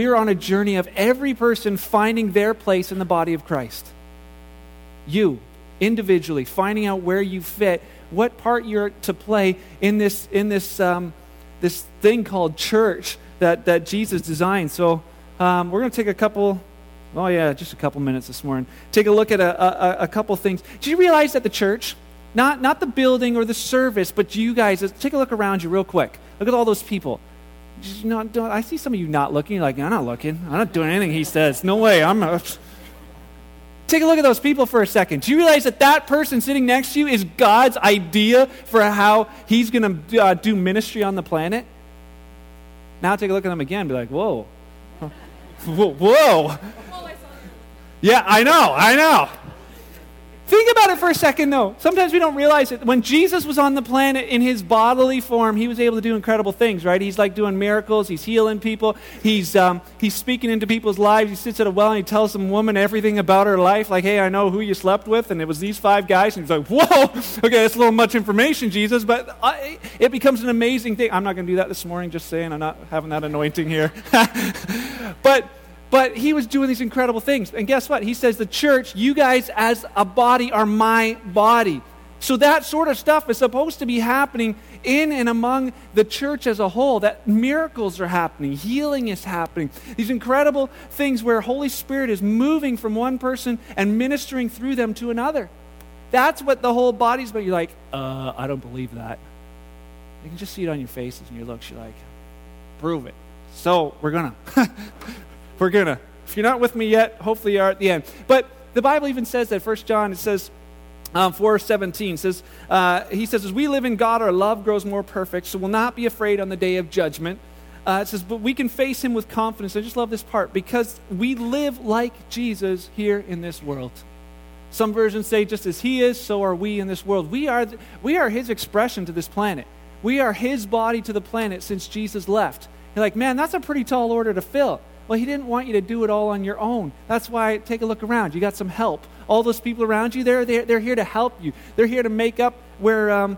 we're on a journey of every person finding their place in the body of Christ. You, individually, finding out where you fit, what part you're to play in this, in this, um, this thing called church that, that Jesus designed. So um, we're going to take a couple, oh yeah, just a couple minutes this morning. Take a look at a, a, a couple things. Do you realize that the church, not, not the building or the service, but you guys, take a look around you real quick. Look at all those people. Not, I see some of you not looking. You're like, I'm not looking. I'm not doing anything he says. No way. I'm not. Take a look at those people for a second. Do you realize that that person sitting next to you is God's idea for how he's going to uh, do ministry on the planet? Now take a look at them again. Be like, whoa. Whoa. whoa. Yeah, I know. I know. Think about it for a second, though. Sometimes we don't realize it. When Jesus was on the planet in his bodily form, he was able to do incredible things, right? He's like doing miracles. He's healing people. He's, um, he's speaking into people's lives. He sits at a well and he tells some woman everything about her life. Like, hey, I know who you slept with, and it was these five guys. And he's like, whoa, okay, that's a little much information, Jesus. But I, it becomes an amazing thing. I'm not going to do that this morning, just saying. I'm not having that anointing here. but but he was doing these incredible things. And guess what? He says, The church, you guys as a body are my body. So that sort of stuff is supposed to be happening in and among the church as a whole. That miracles are happening, healing is happening. These incredible things where Holy Spirit is moving from one person and ministering through them to another. That's what the whole body's about. You're like, uh, I don't believe that. You can just see it on your faces and your looks. You're like, prove it. So we're to. we're going to. If you're not with me yet, hopefully you are at the end. But the Bible even says that, First John, it says, um, 417 says, uh, he says, as we live in God, our love grows more perfect, so we'll not be afraid on the day of judgment. Uh, it says, but we can face him with confidence. I just love this part because we live like Jesus here in this world. Some versions say, just as he is, so are we in this world. We are, we are his expression to this planet. We are his body to the planet since Jesus left. You're like, man, that's a pretty tall order to fill. Well, he didn't want you to do it all on your own. That's why take a look around. You got some help. All those people around you, they're, they're, they're here to help you. They're here to make up where, um,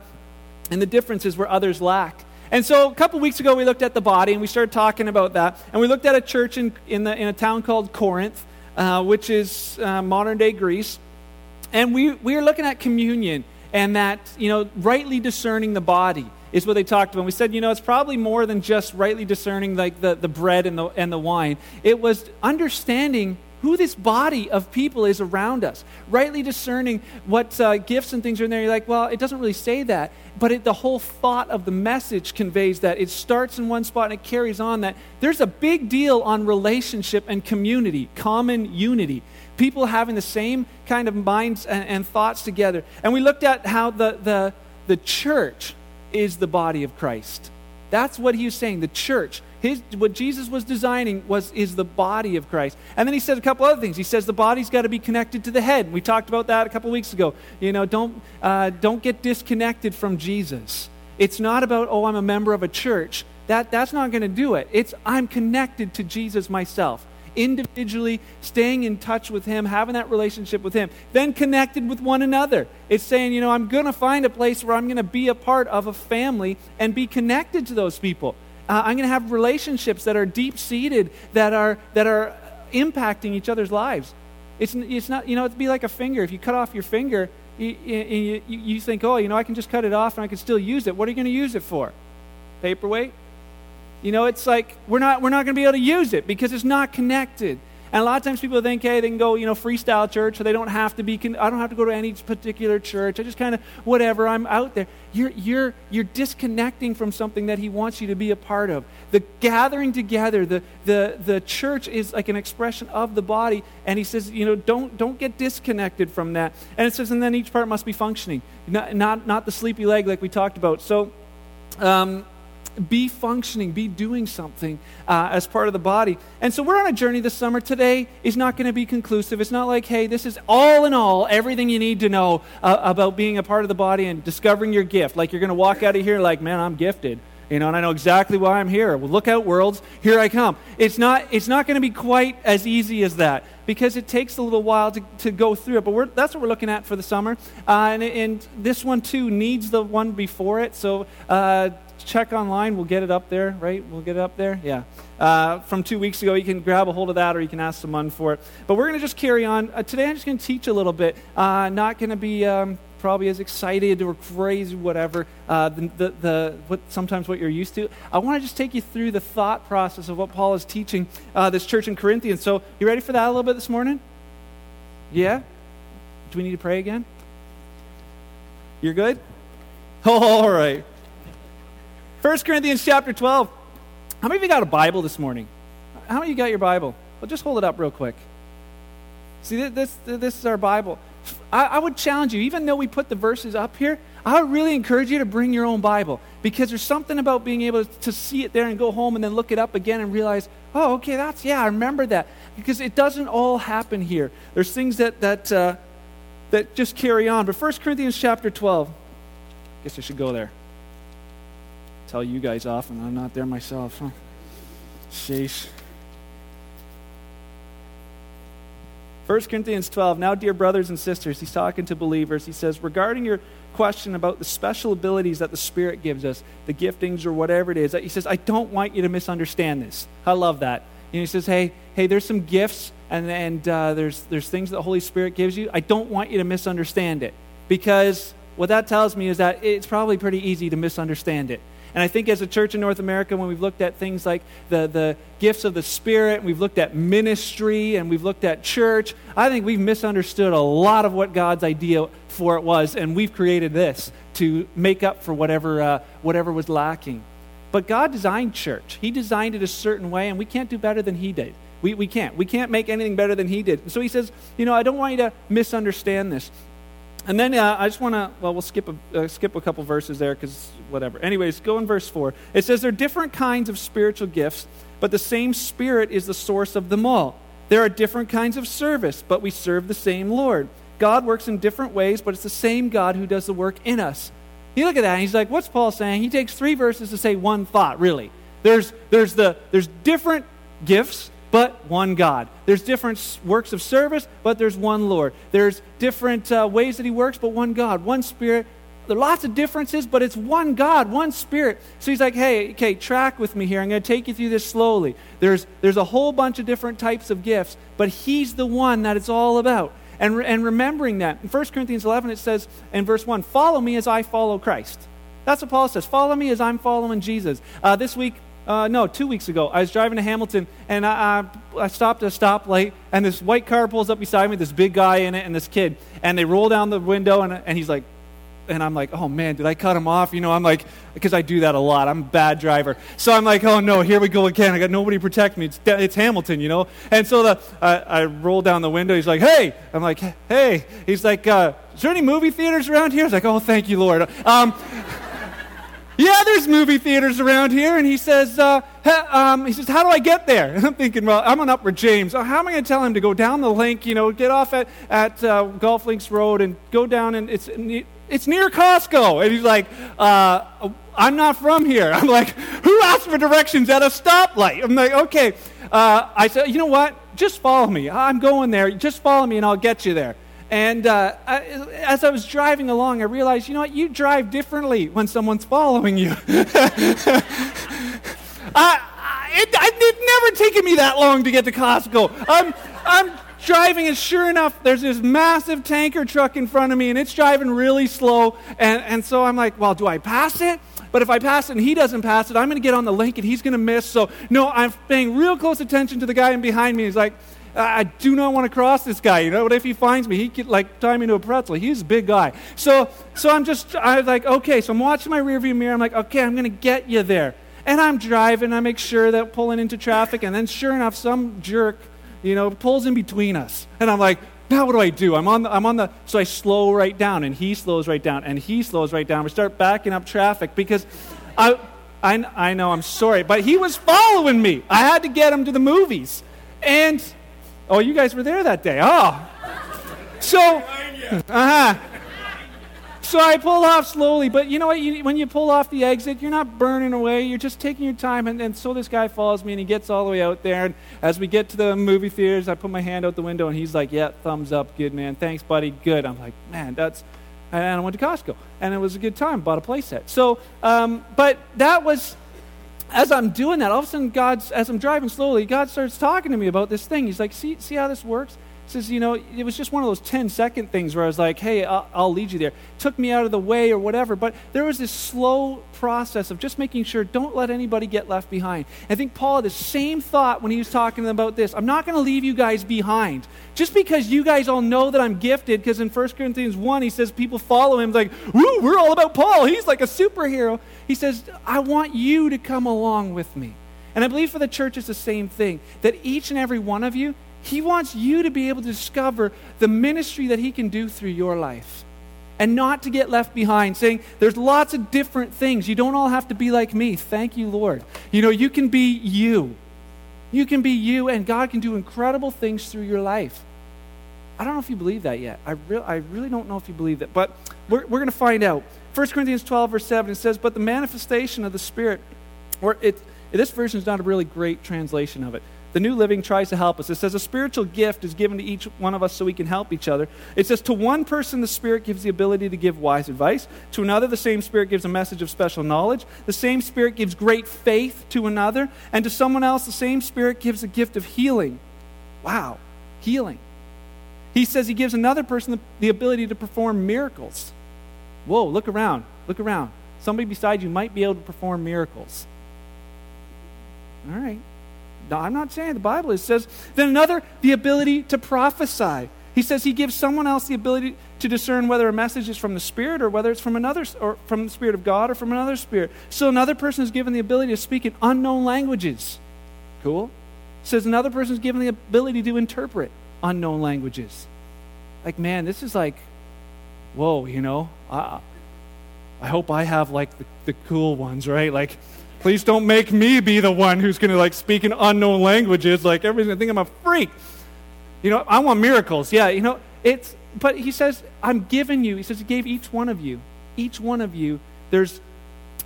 and the differences where others lack. And so a couple weeks ago, we looked at the body and we started talking about that. And we looked at a church in, in, the, in a town called Corinth, uh, which is uh, modern day Greece. And we, we were looking at communion and that, you know, rightly discerning the body is what they talked about. And we said, you know, it's probably more than just rightly discerning like the, the bread and the, and the wine. It was understanding who this body of people is around us, rightly discerning what uh, gifts and things are in there. You're like, well, it doesn't really say that, but it, the whole thought of the message conveys that. It starts in one spot and it carries on that. There's a big deal on relationship and community, common unity. People having the same kind of minds and, and thoughts together. And we looked at how the, the, the church, is the body of Christ. That's what he was saying. The church, his, what Jesus was designing was is the body of Christ. And then he said a couple other things. He says the body's got to be connected to the head. We talked about that a couple weeks ago. You know, don't uh, don't get disconnected from Jesus. It's not about oh, I'm a member of a church. That that's not going to do it. It's I'm connected to Jesus myself individually staying in touch with Him, having that relationship with Him, then connected with one another. It's saying, you know, I'm going to find a place where I'm going to be a part of a family and be connected to those people. Uh, I'm going to have relationships that are deep seated, that are, that are impacting each other's lives. It's, it's not, you know, it'd be like a finger. If you cut off your finger, you, you, you think, oh, you know, I can just cut it off and I can still use it. What are you going to use it for? Paperweight? You know, it's like we're not, we're not going to be able to use it because it's not connected. And a lot of times people think, hey, they can go, you know, freestyle church, so they don't have to be, con- I don't have to go to any particular church. I just kind of, whatever, I'm out there. You're, you're, you're disconnecting from something that he wants you to be a part of. The gathering together, the, the, the church is like an expression of the body. And he says, you know, don't, don't get disconnected from that. And it says, and then each part must be functioning, not, not, not the sleepy leg like we talked about. So, um, be functioning, be doing something uh, as part of the body. And so we're on a journey this summer. Today is not going to be conclusive. It's not like, hey, this is all in all everything you need to know uh, about being a part of the body and discovering your gift. Like you're going to walk out of here like, man, I'm gifted. You know, and I know exactly why I'm here. Well, look out, worlds. Here I come. It's not, it's not going to be quite as easy as that because it takes a little while to, to go through it. But that's what we're looking at for the summer. Uh, and, and, this one, too, needs the one before it. So, uh, check online. We'll get it up there, right? We'll get it up there. Yeah. Uh, from two weeks ago, you can grab a hold of that, or you can ask someone for it. But we're going to just carry on. Uh, today, I'm just going to teach a little bit. Uh, not going to be um, probably as excited or crazy, whatever. Uh, the, the, the, what sometimes what you're used to. I want to just take you through the thought process of what Paul is teaching uh, this church in Corinthians. So, you ready for that a little bit this morning? Yeah. Do we need to pray again? You're good? All right. 1 Corinthians chapter 12. How many of you got a Bible this morning? How many of you got your Bible? Well, just hold it up real quick. See, this, this is our Bible. I, I would challenge you, even though we put the verses up here, I would really encourage you to bring your own Bible because there's something about being able to see it there and go home and then look it up again and realize, oh, okay, that's, yeah, I remember that. Because it doesn't all happen here. There's things that, that, uh, that just carry on. But 1 Corinthians chapter 12, I guess I should go there tell you guys often. I'm not there myself. Huh? Sheesh. 1 Corinthians 12. Now, dear brothers and sisters, he's talking to believers. He says, regarding your question about the special abilities that the Spirit gives us, the giftings or whatever it is, he says, I don't want you to misunderstand this. I love that. And he says, hey, hey, there's some gifts and, and uh, there's, there's things that the Holy Spirit gives you. I don't want you to misunderstand it because what that tells me is that it's probably pretty easy to misunderstand it. And I think as a church in North America, when we've looked at things like the, the gifts of the Spirit, and we've looked at ministry, and we've looked at church, I think we've misunderstood a lot of what God's idea for it was, and we've created this to make up for whatever, uh, whatever was lacking. But God designed church. He designed it a certain way, and we can't do better than He did. We, we can't. We can't make anything better than He did. so He says, you know, I don't want you to misunderstand this. And then uh, I just want to, well, we'll skip a, uh, skip a couple verses there because whatever. Anyways, go in verse 4. It says, There are different kinds of spiritual gifts, but the same Spirit is the source of them all. There are different kinds of service, but we serve the same Lord. God works in different ways, but it's the same God who does the work in us. You look at that, and he's like, What's Paul saying? He takes three verses to say one thought, really. There's, there's, the, there's different gifts, but one God. There's different works of service, but there's one Lord. There's different uh, ways that He works, but one God, one Spirit. There are lots of differences, but it's one God, one Spirit. So He's like, hey, okay, track with me here. I'm going to take you through this slowly. There's, there's a whole bunch of different types of gifts, but He's the one that it's all about. And, and remembering that, in 1 Corinthians 11, it says in verse 1, follow me as I follow Christ. That's what Paul says. Follow me as I'm following Jesus. Uh, this week, uh, no, two weeks ago, I was driving to Hamilton and I, I, I, stopped at a stoplight and this white car pulls up beside me, this big guy in it and this kid. And they roll down the window and, and he's like, and I'm like, oh man, did I cut him off? You know, I'm like, because I do that a lot. I'm a bad driver. So I'm like, oh no, here we go again. I got nobody to protect me. It's, it's Hamilton, you know? And so the, I, I roll down the window. He's like, hey. I'm like, hey. He's like, uh, is there any movie theaters around here? Was like, oh, thank you, Lord. Um, yeah, there's movie theaters around here. And he says, uh, um, he says, how do I get there? And I'm thinking, well, I'm on Upper James. How am I going to tell him to go down the Linc, you know, get off at, at uh, Golf Links Road and go down and it's, it's near Costco. And he's like, uh, I'm not from here. I'm like, who asked for directions at a stoplight? I'm like, okay. Uh, I said, you know what? Just follow me. I'm going there. Just follow me and I'll get you there. And uh, I, as I was driving along, I realized, you know what? You drive differently when someone's following you. I, it, it never taken me that long to get to Costco. I'm, I'm driving, and sure enough, there's this massive tanker truck in front of me, and it's driving really slow. And, and so I'm like, well, do I pass it? But if I pass it and he doesn't pass it, I'm going to get on the Linc and he's going to miss. So, no, I'm paying real close attention to the guy in behind me. He's like, I do not want to cross this guy. You know, what if he finds me? He could like tie me to a pretzel. He's a big guy. So, so I'm just, I was like, okay. So I'm watching my rearview mirror. I'm like, okay, I'm going to get you there. And I'm driving. I make sure that pulling into traffic, and then sure enough, some jerk, you know, pulls in between us. And I'm like, now what do I do? I'm on the, I'm on the, so I slow right down, and he slows right down, and he slows right down. We start backing up traffic because I, I, I know, I'm sorry, but he was following me. I had to get him to the movies. And Oh, you guys were there that day. Oh. So, uh-huh. So I pull off slowly, but you know what? You, when you pull off the exit, you're not burning away. You're just taking your time. And, and so this guy follows me, and he gets all the way out there. And as we get to the movie theaters, I put my hand out the window, and he's like, "Yeah, thumbs up, good man. Thanks, buddy. Good." I'm like, "Man, that's And I went to Costco, and it was a good time. Bought a playset. So, um, but that was as I'm doing that. All of a sudden, God's as I'm driving slowly, God starts talking to me about this thing. He's like, "See, see how this works? He says, you know, it was just one of those 10 second things where I was like, hey, I'll, I'll, lead you there. Took me out of the way or whatever. But there was this slow process of just making sure don't let anybody get left behind. I think Paul had the same thought when he was talking about this. I'm not going to leave you guys behind. Just because you guys all know that I'm gifted, because in 1 Corinthians 1, he says people follow him like, woo, we're all about Paul. He's like a superhero. He says, I want you to come along with me. And I believe for the church it's the same thing, that each and every one of you he wants you to be able to discover the ministry that He can do through your life and not to get left behind, saying, There's lots of different things. You don't all have to be like me. Thank you, Lord. You know, you can be you. You can be you, and God can do incredible things through your life. I don't know if you believe that yet. I, re- I really don't know if you believe that, but we're, we're going to find out. 1 Corinthians 12, verse 7, it says, But the manifestation of the Spirit, or it, this version is not a really great translation of it. The New Living tries to help us. It says a spiritual gift is given to each one of us so we can help each other. It says to one person, the Spirit gives the ability to give wise advice. To another, the same Spirit gives a message of special knowledge. The same Spirit gives great faith to another. And to someone else, the same Spirit gives a gift of healing. Wow, healing. He says he gives another person the, the ability to perform miracles. Whoa, look around. Look around. Somebody beside you might be able to perform miracles. All right. No, I'm not saying the Bible. It says, then another, the ability to prophesy. He says he gives someone else the ability to discern whether a message is from the Spirit or whether it's from another, or from the Spirit of God or from another Spirit. So another person is given the ability to speak in unknown languages. Cool. says another person is given the ability to interpret unknown languages. Like, man, this is like, whoa, you know. I, I hope I have like the, the cool ones, right? Like, Please don't make me be the one who's going to like speak in unknown languages. Like everybody's going to think I'm a freak. You know, I want miracles. Yeah, you know, it's, but he says, I'm giving you, he says, he gave each one of you, each one of you, there's,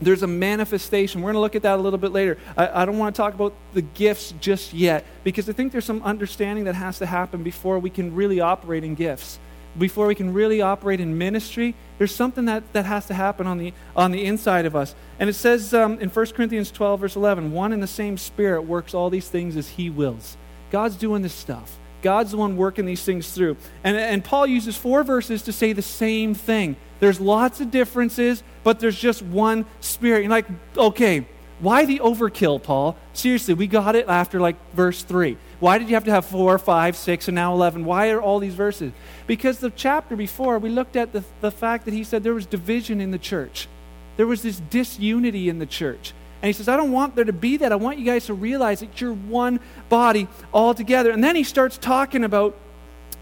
there's a manifestation. We're going to look at that a little bit later. I, I don't want to talk about the gifts just yet because I think there's some understanding that has to happen before we can really operate in gifts before we can really operate in ministry, there's something that, that has to happen on the, on the inside of us. And it says um, in 1 Corinthians 12, verse 11, one and the same Spirit works all these things as He wills. God's doing this stuff. God's the one working these things through. And, and Paul uses four verses to say the same thing. There's lots of differences, but there's just one Spirit. You're like, okay, why the overkill, Paul? Seriously, we got it after like verse 3. Why did you have to have 4, 5, 6, and now 11? Why are all these verses? Because the chapter before, we looked at the, the fact that he said there was division in the church. There was this disunity in the church. And he says, I don't want there to be that. I want you guys to realize that you're one body all together. And then he starts talking about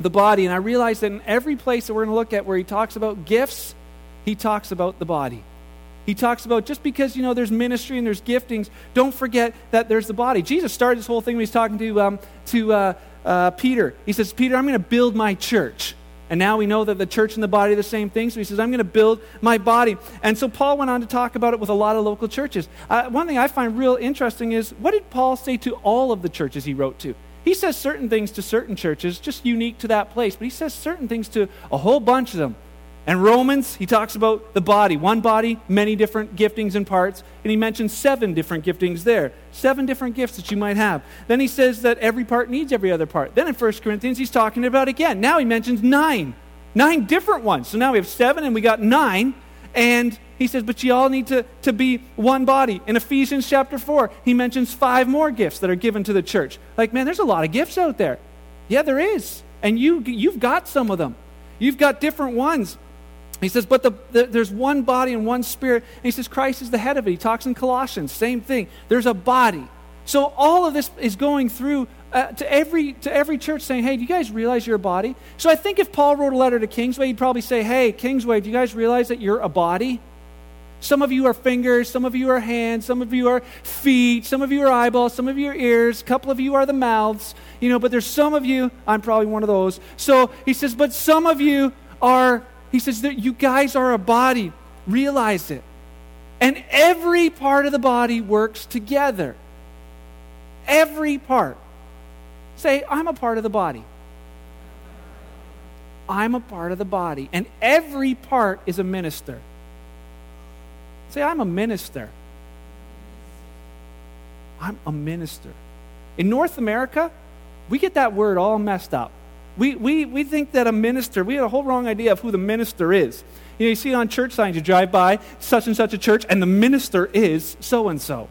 the body. And I realize that in every place that we're going to look at where he talks about gifts, he talks about the body. He talks about just because, you know, there's ministry and there's giftings, don't forget that there's the body. Jesus started this whole thing when he's talking to, um, to uh, uh, Peter. He says, Peter, I'm going to build my church. And now we know that the church and the body are the same thing. So he says, I'm going to build my body. And so Paul went on to talk about it with a lot of local churches. Uh, one thing I find real interesting is what did Paul say to all of the churches he wrote to? He says certain things to certain churches, just unique to that place, but he says certain things to a whole bunch of them. And Romans, he talks about the body. One body, many different giftings and parts. And he mentions seven different giftings there. Seven different gifts that you might have. Then he says that every part needs every other part. Then in 1 Corinthians, he's talking about again. Now he mentions nine. Nine different ones. So now we have seven and we got nine. And he says, but you all need to, to be one body. In Ephesians chapter 4, he mentions five more gifts that are given to the church. Like, man, there's a lot of gifts out there. Yeah, there is. And you, you've got some of them. You've got different ones. He says, but the, the, there's one body and one spirit. And he says, Christ is the head of it. He talks in Colossians, same thing. There's a body. So all of this is going through uh, to, every, to every church saying, hey, do you guys realize you're a body? So I think if Paul wrote a letter to Kingsway, he'd probably say, hey, Kingsway, do you guys realize that you're a body? Some of you are fingers, some of you are hands, some of you are feet, some of you are eyeballs, some of you are ears, a couple of you are the mouths, you know, but there's some of you, I'm probably one of those. So he says, but some of you are he says that you guys are a body. Realize it. And every part of the body works together. Every part. Say, I'm a part of the body. I'm a part of the body, and every part is a minister. Say, I'm a minister. I'm a minister. In North America, we get that word all messed up. We, we, we think that a minister, we had a whole wrong idea of who the minister is. You know, you see on church signs, you drive by such and such a church, and the minister is so and so.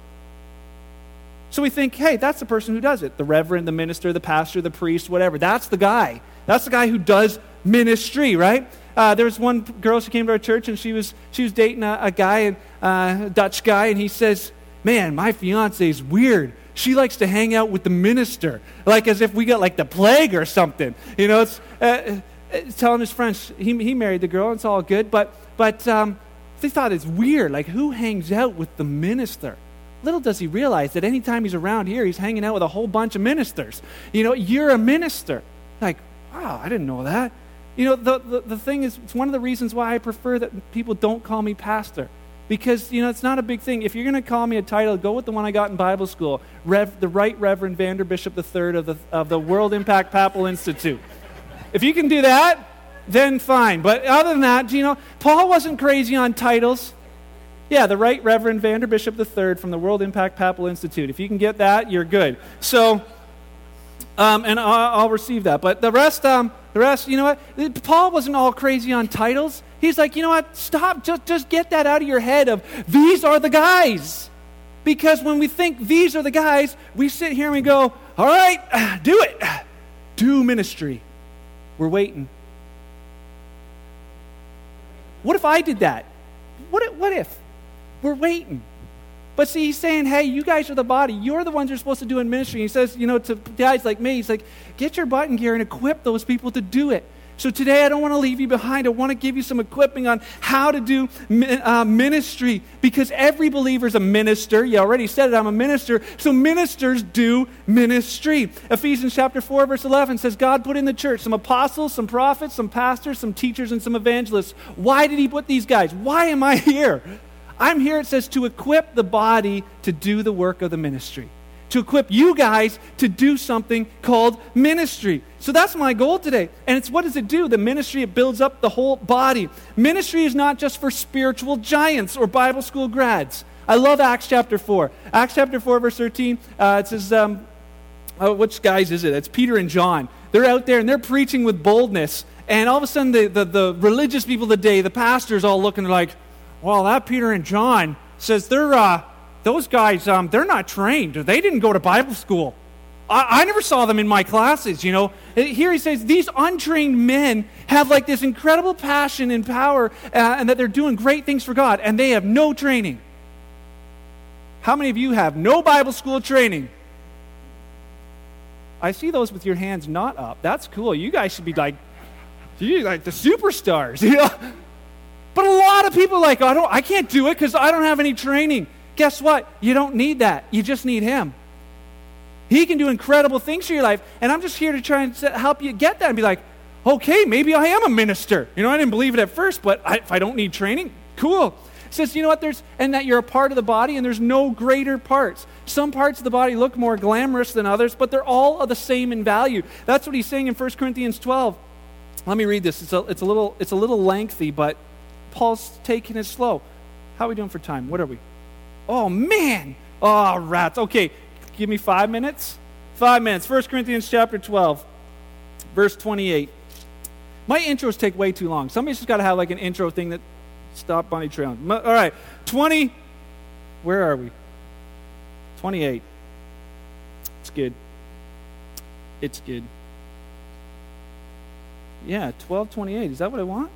So we think, hey, that's the person who does it the reverend, the minister, the pastor, the priest, whatever. That's the guy. That's the guy who does ministry, right? Uh, there was one girl, she came to our church, and she was, she was dating a, a guy, uh, a Dutch guy, and he says, man, my fiance is weird she likes to hang out with the minister, like as if we got like the plague or something. You know, it's uh, uh, telling his friends he, he married the girl, and it's all good, but, but um, they thought it's weird. Like, who hangs out with the minister? Little does he realize that anytime he's around here, he's hanging out with a whole bunch of ministers. You know, you're a minister. Like, wow, I didn't know that. You know, the, the, the thing is, it's one of the reasons why I prefer that people don't call me pastor because you know it's not a big thing. If you're going to call me a title go with the one i got in bible school Rev, the right reverend Vander Bishop iii of the, of the world impact papal institute. If you can do that then fine. But other than that you know paul wasn't crazy on titles. Yeah the right reverend Vander Bishop iii from the world impact papal institute. If you can get that you're good. So um, and I'll, I'll, receive that. But the rest um, the rest you know what? Paul wasn't all crazy on titles He's like, you know what? Stop. Just, just get that out of your head of these are the guys. Because when we think these are the guys, we sit here and we go, all right, do it. Do ministry. We're waiting. What if I did that? What if, what if? We're waiting. But see, he's saying, hey, you guys are the body. You're the ones who are supposed to do in ministry. He says, you know, to guys like me, he's like, get your button gear and equip those people to do it. So today I don't want to leave you behind. I want to give you some equipping on how to do uh, ministry because every believer is a minister. You already said it, I'm a minister. So ministers do ministry. Ephesians chapter 4, verse 11 says, God put in the church some apostles, some prophets, some pastors, some teachers, and some evangelists. Why did he put these guys? Why am I here? I'm here, it says, to equip the body to do the work of the ministry to equip you guys to do something called ministry. So that's my goal today. And it's what does it do? The ministry, it builds up the whole body. Ministry is not just for spiritual giants or Bible school grads. I love Acts chapter 4. Acts chapter 4, verse 13, uh, it says, um, oh, which guys is it? It's Peter and John. They're out there and they're preaching with boldness. And all of a sudden, the, the, the religious people of the day, the pastors, all looking like, well, that Peter and John says they're, uh, those guys, um, they're not trained. They didn't go to Bible school. I, I never saw them in my classes, you know. Here he says these untrained men have like this incredible passion and power uh, and that they're doing great things for God, and they have no training. How many of you have no Bible school training? I see those with your hands not up. That's cool. You guys should be like, you like the superstars, you know. But a lot of people are like, I don't, I can't do it because I don't have any training. Guess what? You don't need that. You just need Him. He can do incredible things for your life. And I'm just here to try and help you get that and be like, okay, maybe I am a minister. You know, I didn't believe it at first, but I, if I don't need training, cool. It says, you know what, there's, and that you're a part of the body, and there's no greater parts. Some parts of the body look more glamorous than others, but they're all of the same in value. That's what he's saying in 1 Corinthians 12. Let me read this. It's a, it's a, little, it's a little lengthy, but Paul's taking it slow. How are we doing for time? What are we? Oh, man. Oh, rats. Okay, give me five minutes. Five minutes. 1 Corinthians chapter 12, verse 28. My intros take way too long. Somebody's just got to have like an intro thing that stop bunny trail. All right, 20. Where are we? 28. It's good. It's good. Yeah, 1228. Is that what I want?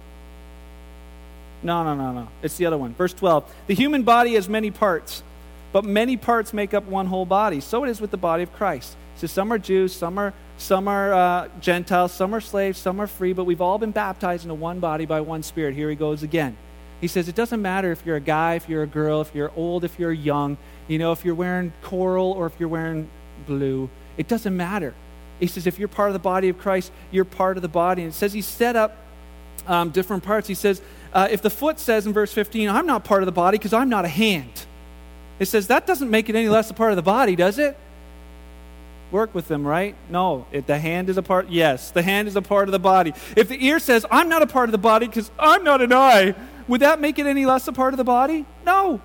No, no, no, no. It's the other one. Verse 12. The human body has many parts, but many parts make up one whole body. So it is with the body of Christ. So some are Jews, some are, some are uh, Gentiles, some are slaves, some are free, but we've all been baptized into one body by one Spirit. Here he goes again. He says it doesn't matter if you're a guy, if you're a girl, if you're old, if you're young, you know, if you're wearing coral or if you're wearing blue. It doesn't matter. He says if you're part of the body of Christ, you're part of the body. And it says he set up um, different parts. He says uh, if the foot says in verse 15, I'm not part of the body because I'm not a hand, it says that doesn't make it any less a part of the body, does it? work with them, right? No. If the hand is a part, yes, the hand is a part of the body. If the ear says, I'm not a part of the body because I'm not an eye, would that make it any less a part of the body? No.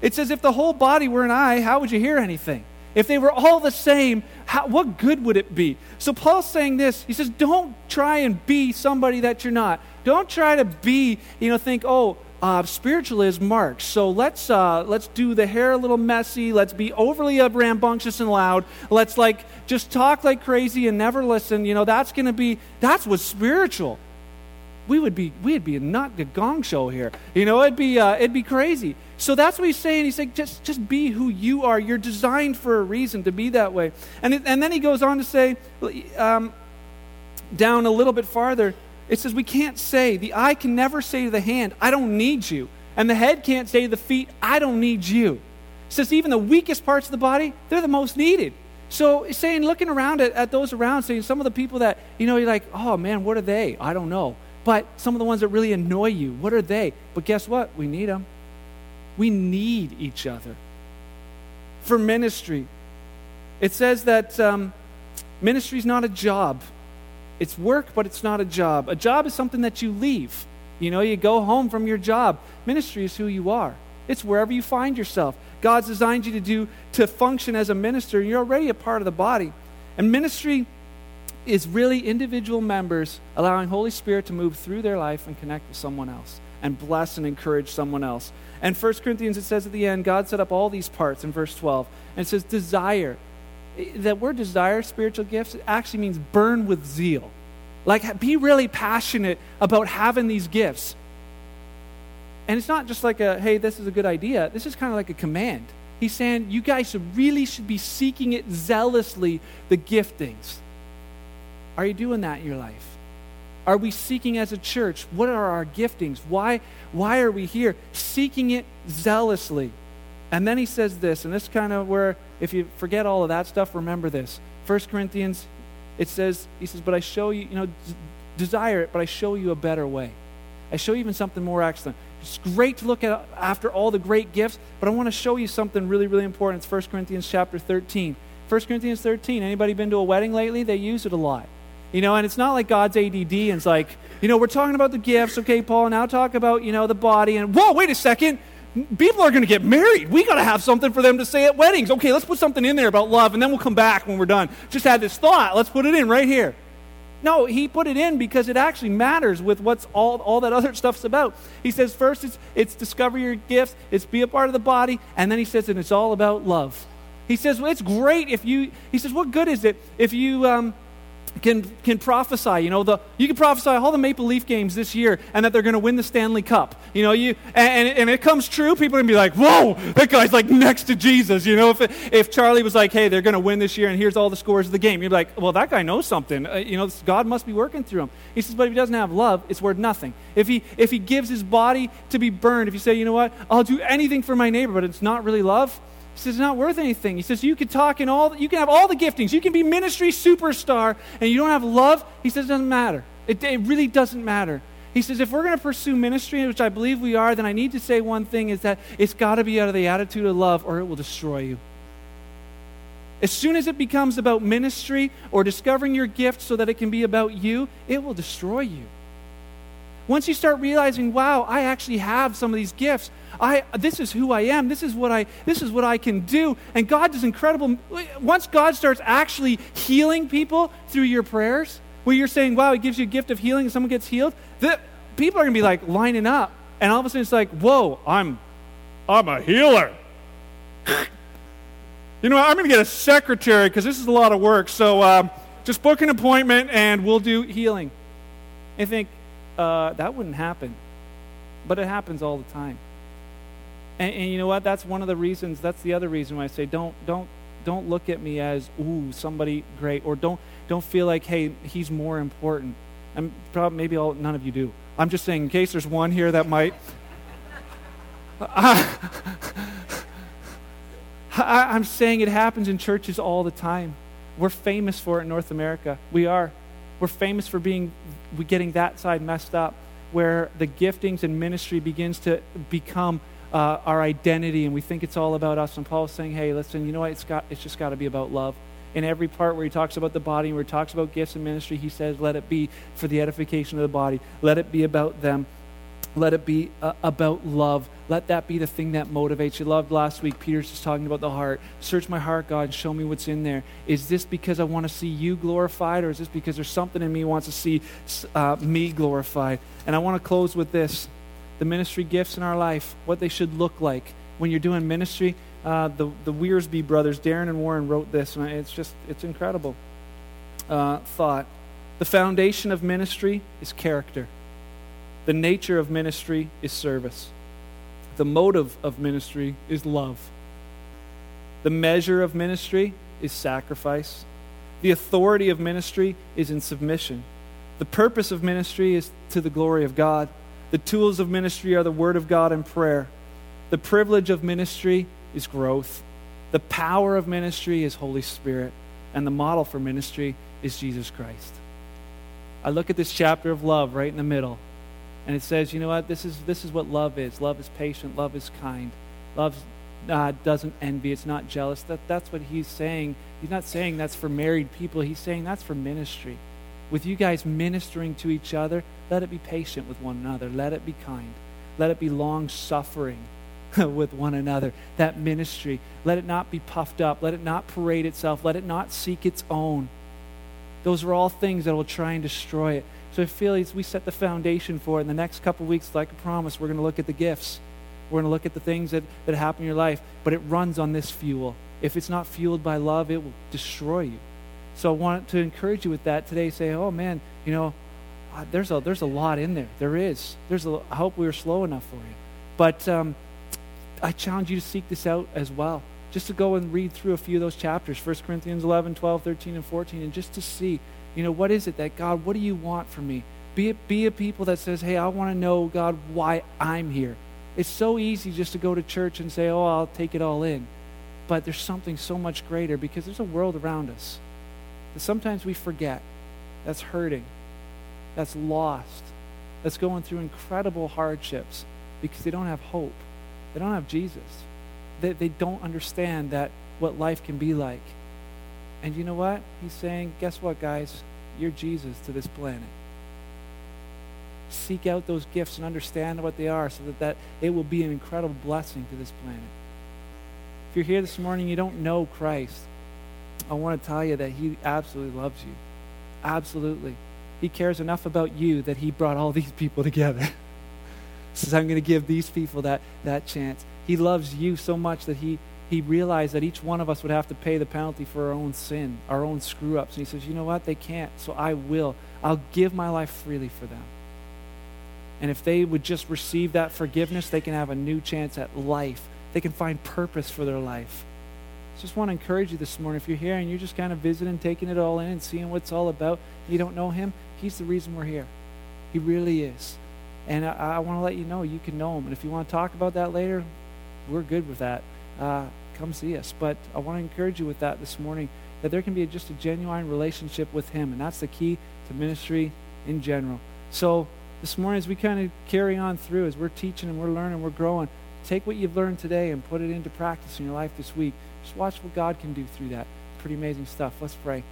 It says, if the whole body were an eye, how would you hear anything? If they were all the same, how, what good would it be? So Paul's saying this. He says, don't try and be somebody that you're not. Don't try to be, you know, think, oh, uh, spiritual is Mark. So let's uh, let's do the hair a little messy. Let's be overly rambunctious and loud. Let's like just talk like crazy and never listen. You know, that's going to be that's what's spiritual. We would be we'd be not the gong show here. You know, it'd be uh, it'd be crazy. So that's what he's saying. He's like, just just be who you are. You're designed for a reason to be that way. And it, and then he goes on to say, um, down a little bit farther. It says, We can't say, the eye can never say to the hand, I don't need you. And the head can't say to the feet, I don't need you. It says, even the weakest parts of the body, they're the most needed. So it's saying, looking around at, at those around, saying some of the people that, you know, you're like, oh man, what are they? I don't know. But some of the ones that really annoy you, what are they? But guess what? We need them. We need each other. For ministry, it says that um, ministry is not a job. It's work, but it's not a job. A job is something that you leave. You know, you go home from your job. Ministry is who you are. It's wherever you find yourself. God's designed you to do to function as a minister. You're already a part of the body. And ministry is really individual members allowing Holy Spirit to move through their life and connect with someone else and bless and encourage someone else. And 1 Corinthians, it says at the end, God set up all these parts in verse 12. And it says, desire that word desire spiritual gifts actually means burn with zeal. Like, be really passionate about having these gifts. And it's not just like a, hey, this is a good idea. This is kind of like a command. He's saying, you guys really should be seeking it zealously, the giftings. Are you doing that in your life? Are we seeking as a church? What are our giftings? Why, why are we here? Seeking it zealously. And then he says this, and this kind of where, if you forget all of that stuff, remember this. 1 Corinthians, it says, he says, but I show you, you know, desire it, but I show you a better way. I show you even something more excellent. It's great to look at after all the great gifts, but I want to show you something really, really important. It's 1 Corinthians chapter 13. 1 Corinthians 13. Anybody been to a wedding lately? They use it a lot. You know, and it's not like God's ADD and it's like, you know, we're talking about the gifts, okay, Paul, now talk about, you know, the body and whoa, wait a second people are going to get married. We got to have something for them to say at weddings. Okay, let's put something in there about love, and then we'll come back when we're done. Just had this thought. Let's put it in right here. No, he put it in because it actually matters with what's all, all that other stuff's about. He says first it's, it's discover your gifts, it's be a part of the body, and then he says, and it's all about love. He says, well, it's great if you, he says, what good is it if you, um, can, can prophesy. You know, the, you can prophesy all the Maple Leaf games this year and that they're going to win the Stanley Cup. You know, you, and, and, and it comes true, people are going to be like, whoa, that guy's like next to Jesus. You know, if, if Charlie was like, hey, they're going to win this year and here's all the scores of the game, you'd be like, well, that guy knows something. Uh, you know, God must be working through him. He says, but if he doesn't have love, it's worth nothing. If he, if he gives his body to be burned, if you say, you know what, I'll do anything for my neighbor, but it's not really love, he says, it's not worth anything. He says, you can talk in all, you can have all the giftings. You can be ministry superstar and you don't have love. He says, it doesn't matter. It, it really doesn't matter. He says, if we're going to pursue ministry, which I believe we are, then I need to say one thing is that it's got to be out of the attitude of love or it will destroy you. As soon as it becomes about ministry or discovering your gift so that it can be about you, it will destroy you. Once you start realizing, wow, I actually have some of these gifts. I, this is who I am. This is what I, this is what I can do. And God does incredible. Once God starts actually healing people through your prayers, where you're saying, wow, He gives you a gift of healing and someone gets healed, the, people are going to be like lining up. And all of a sudden it's like, whoa, I'm, I'm a healer. you know, I'm going to get a secretary because this is a lot of work. So um, just book an appointment and we'll do healing. I think, uh, that wouldn't happen. But it happens all the time. And, and, you know what? That's one of the reasons. That's the other reason why I say don't don't don't look at me as ooh somebody great, or don't don't feel like hey he's more important. And probably maybe all, none of you do. I'm just saying in case there's one here that might. I, I'm saying it happens in churches all the time. We're famous for it in North America. We are. We're famous for being getting that side messed up, where the giftings and ministry begins to become uh, our identity, and we think it's all about us. And Paul's saying, "Hey, listen, you know what? It's got it's just got to be about love. in every part where he talks about the body, where he talks about gifts and ministry, he says, let it be for the edification of the body. Let it be about them. Let it be uh, about love. Let that be the thing that motivates you. Loved last week, Peter's just talking about the heart. Search my heart, God, and show me what's in there. Is this because I want to see you glorified, or is this because there's something in me wants to see uh, me glorified? And I want to close with this the ministry gifts in our life, what they should look like. When you're doing ministry, uh, the, the Wiersbe brothers, Darren and Warren, wrote this, and it's just, it's incredible uh, thought. The foundation of ministry is character. The nature of ministry is service. The motive of ministry is love. The measure of ministry is sacrifice. The authority of ministry is in submission. The purpose of ministry is to the glory of God. The tools of ministry are the Word of God and prayer. The privilege of ministry is growth. The power of ministry is Holy Spirit. And the model for ministry is Jesus Christ. I look at this chapter of love right in the middle, and it says, you know what? This is, this is what love is. Love is patient. Love is kind. Love uh, doesn't envy. It's not jealous. That, that's what he's saying. He's not saying that's for married people. He's saying that's for ministry. With you guys ministering to each other, let it be patient with one another. Let it be kind. Let it be long suffering with one another. That ministry. Let it not be puffed up. Let it not parade itself. Let it not seek its own. Those are all things that will try and destroy it. So I feel as we set the foundation for it in the next couple weeks, like I promised, we're going to look at the gifts. We're going to look at the things that, that happen in your life, but it runs on this fuel. If it's not fueled by love, it will destroy you. So I want to encourage you with that today. Say, oh man, you know, there's a there's a lot in there. There is. There's a. I hope we were slow enough for you, but um, I challenge you to seek this out as well. Just to go and read through a few of those chapters, 1 Corinthians 11, 12, 13, and 14, and just to see you know, what is it that God, what do you want from me? Be a, be a people that says, hey, I want to know, God, why I'm here. It's so easy just to go to church and say, oh, I'll take it all in. But there's something so much greater because there's a world around us that sometimes we forget that's hurting, that's lost, that's going through incredible hardships because they don't have hope. They don't have Jesus. They, they don't understand that what life can be like. And you know what? He's saying, guess what, guys? You're Jesus to this planet. Seek out those gifts and understand what they are so that, that it will be an incredible blessing to this planet. If you're here this morning, you don't know Christ, I want to tell you that He absolutely loves you. Absolutely. He cares enough about you that He brought all these people together. Says, I'm going to give these people that, that chance. He loves you so much that He he realized that each one of us would have to pay the penalty for our own sin, our own screw ups. And he says, You know what? They can't, so I will. I'll give my life freely for them. And if they would just receive that forgiveness, they can have a new chance at life. They can find purpose for their life. Just want to encourage you this morning. If you're here and you're just kind of visiting, taking it all in, and seeing what it's all about, you don't know Him, He's the reason we're here. He really is. And I, I want to let you know you can know Him. And if you want to talk about that later, we're good with that uh, come see us. But I want to encourage you with that this morning that there can be just a genuine relationship with Him, and that's the key to ministry in general. So this morning, as we kind of carry on through, as we're teaching and we're learning, we're growing, take what you've learned today and put it into practice in your life this week. Just watch what God can do through that. Pretty amazing stuff. Let's pray.